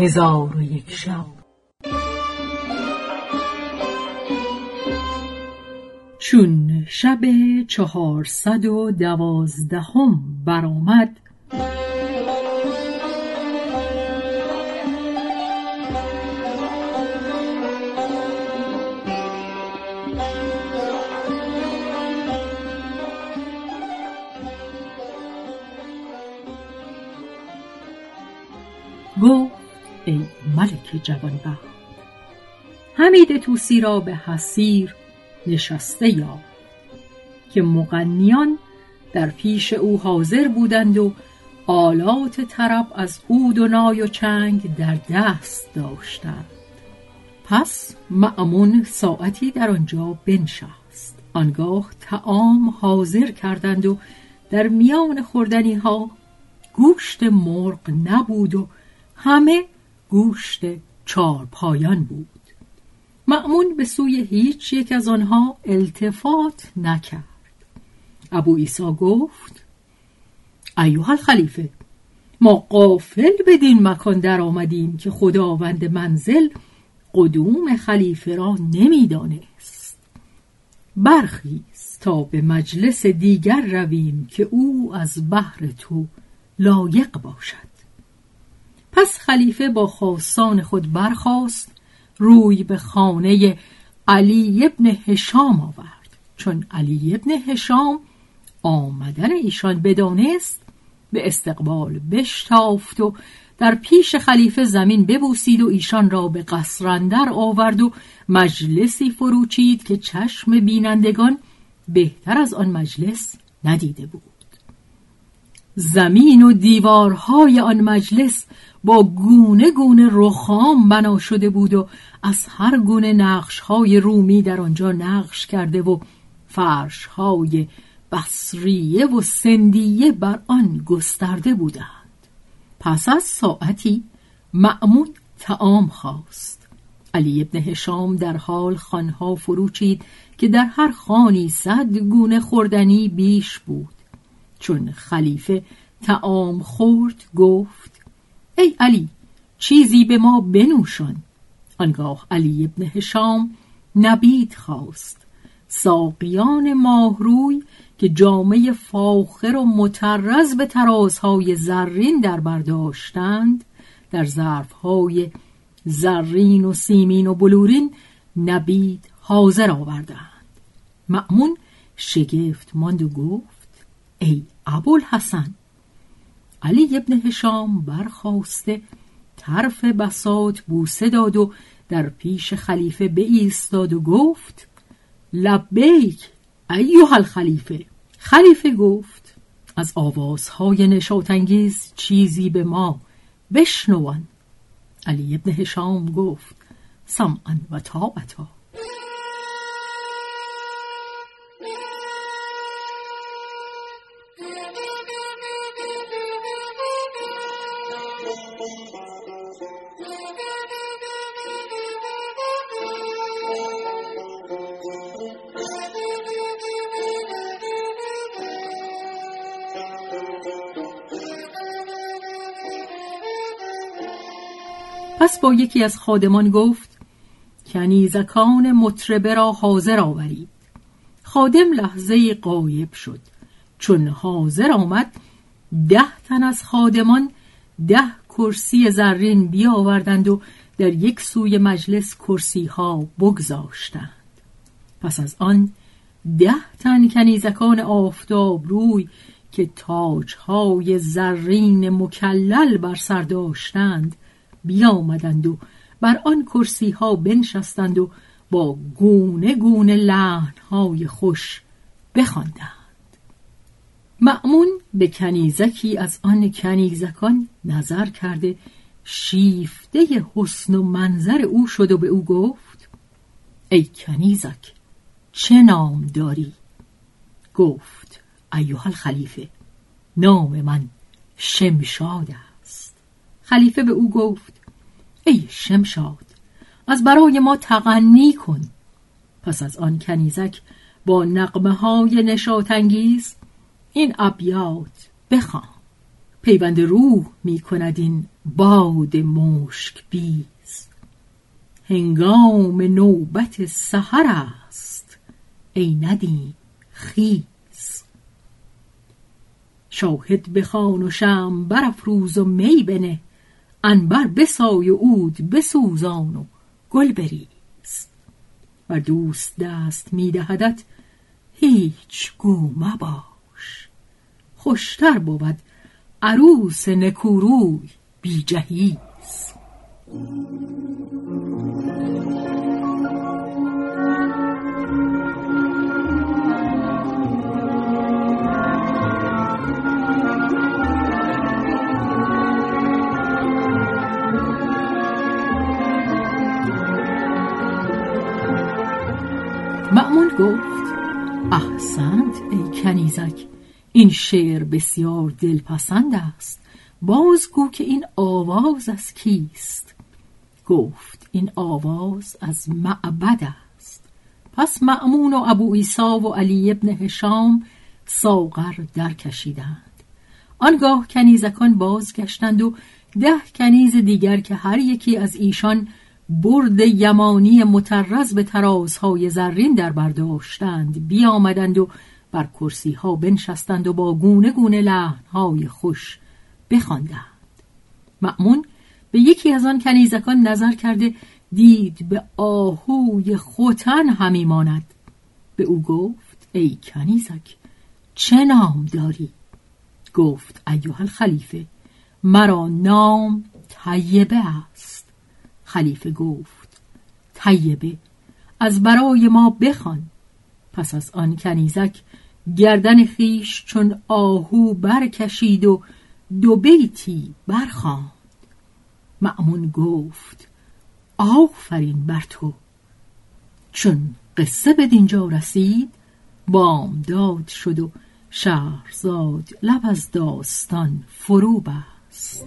هزار و یک شب. چون شب چهارصد و دوازدهم برآمد گفت ملک جوانبخت. حمید توسی را به حسیر نشسته یا که مغنیان در پیش او حاضر بودند و آلات طرب از عود و نای و چنگ در دست داشتند. پس معمون ساعتی در آنجا بنشست. آنگاه تعام حاضر کردند و در میان خوردنی ها گوشت مرغ نبود و همه گوشت چار پایان بود. معمون به سوی هیچ یک از آنها التفات نکرد. ابو ایسا گفت ایوه الخلیفه ما قافل بدین مکان در آمدیم که خداوند منزل قدوم خلیفه را نمی‌دانست. برخیز تا به مجلس دیگر رویم که او از بحر تو لایق باشد. پس خلیفه با خواستان خود برخاست روی به خانه علی ابن هشام آورد. چون علی ابن هشام آمدن ایشان بدانست به استقبال بشتافت و در پیش خلیفه زمین ببوسید و ایشان را به قصرندر آورد و مجلسی فروچید که چشم بینندگان بهتر از آن مجلس ندیده بود. زمین و دیوارهای آن مجلس با گونه گونه رخام بنا شده بود و از هر گونه نقشهای رومی در آنجا نقش کرده و فرشهای بصریه و سندیه بر آن گسترده بودند. پس از ساعتی معمون تعام خواست. علی ابن هشام در حال خانها فروچید که در هر خانی صد گونه خوردنی بیش بود. چون خلیفه تعام خورد گفت ای علی چیزی به ما بنوشان. آنگاه علی ابن هشام نبید خواست. ساقیان ماهروی که جامعه فاخر و مترز به ترازهای زرین در برداشتند در ظرفهای زرین و سیمین و بلورین نبید حاضر آوردند. معمون شگفت ماند و گفت ای ابوالحسن. علی ابن هشام برخواسته طرف بساط بوسه داد و در پیش خلیفه ایستاد و گفت لبیک ایوه الخلیفه. خلیفه گفت از آوازهای نشاتانگیز چیزی به ما بشنوان. علی ابن هشام گفت سمعا و تابتا پس با یکی از خادمان گفت کنیزکان مطربه را حاضر آورید. خادم لحظه قایب شد چون حاضر آمد ده تن از خادمان ده کرسی زرین بیاوردند و در یک سوی مجلس کرسی ها بگذاشتند. پس از آن ده تن کنیزکان آفتاب روی که تاجهای زرین مکلل بر سر داشتند بیامدند و بر آن کرسی ها بنشستند و با گونه گونه لحن های خوش بخواندند معمون به کنیزکی از آن کنیزکان نظر کرده شیفته حسن و منظر او شد و به او گفت ای کنیزک چه نام داری؟ گفت ایوه الخلیفه نام من شمشاد خلیفه به او گفت ای شمشاد از برای ما تغنی کن. پس از آن کنیزک با نقمه های نشاتانگیز این ابیات بخوام پیوند روح می کند این باد مشک بیز. هنگام نوبت سحر است ای ندیم خیز. شاهد بخوان و شم برافروز و می بنه. انبر بسای و عود بسوزان و گل بریز. و دوست دست میدهدت هیچ گو مباش. خوشتر بود عروس نکوروی بی جهیز. مأمون گفت احسنت ای کنیزک این شعر بسیار دلپسند است. بازگو که این آواز از کیست؟ گفت این آواز از معبد است. پس معمون و ابو ایسا و علی ابن هشام ساغر در کشیدند. آنگاه کنیزکان بازگشتند و ده کنیز دیگر که هر یکی از ایشان برد یمانی مترز به ترازهای زرین در برداشتند بیامدند و بر کرسی ها بنشستند و با گونه گونه لحنهای خوش بخواندند. مأمون به یکی از آن کنیزکان نظر کرده دید به آهوی خوتن همی ماند. به او گفت ای کنیزک چه نام داری؟ گفت ایوه الخلیفه مرا نام طیبه است. خلیفه گفت طیبه از برای ما بخوان. پس از آن کنیزک گردن خیش چون آهو برکشید و دو بیتی برخواند. معمون گفت آفرین بر تو. چون قصه به دینجا رسید بامداد شد و شهرزاد لب از داستان فرو بست